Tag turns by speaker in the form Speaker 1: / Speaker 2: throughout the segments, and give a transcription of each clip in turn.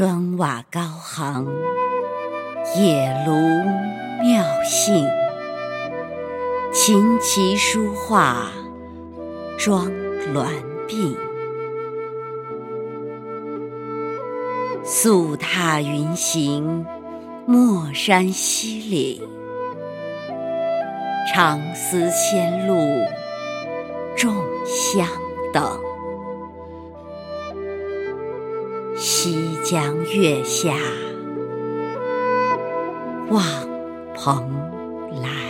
Speaker 1: 砖瓦高行，野庐妙兴，琴棋书画装鸾鬓。素踏云行，墨山西岭，长思仙路众相等。江月下望蓬莱。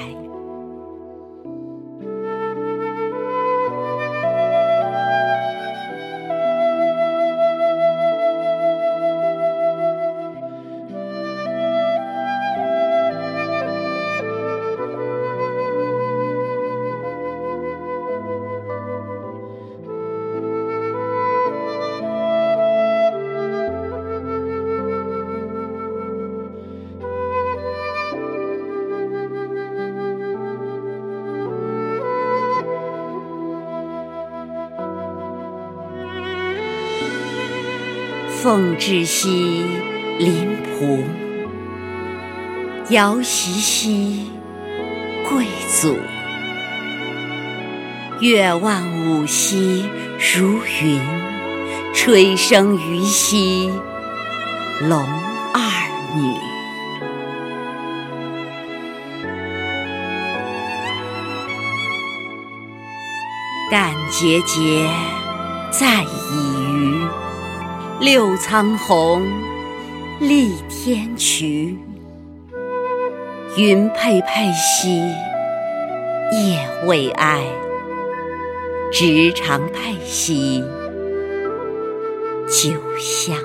Speaker 1: 凤至兮林仆，遥习兮贵祖。月望五兮如云，吹笙于兮龙二女。干节节，在以渔。六苍虹，立天衢。云佩佩兮，夜未哀；直长佩兮，酒香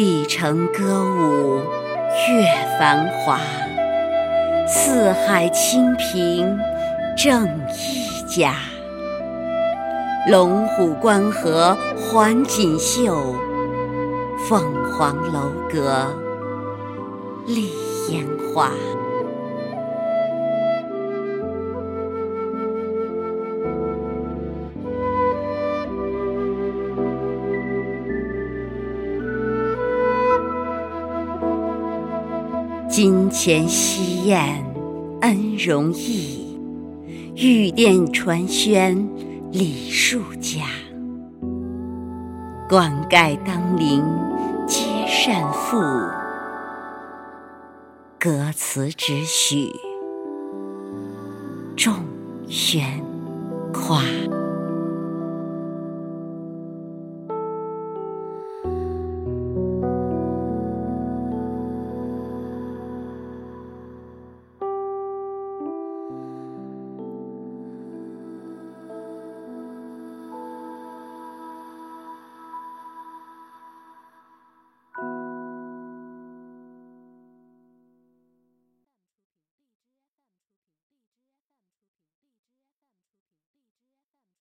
Speaker 1: 帝城歌舞乐繁华，四海清平正一家。龙虎关河环锦绣，凤凰楼阁丽烟花。金钱稀艳恩荣义，玉殿传宣礼数家。冠盖当陵皆善赋，歌词只许众宣夸。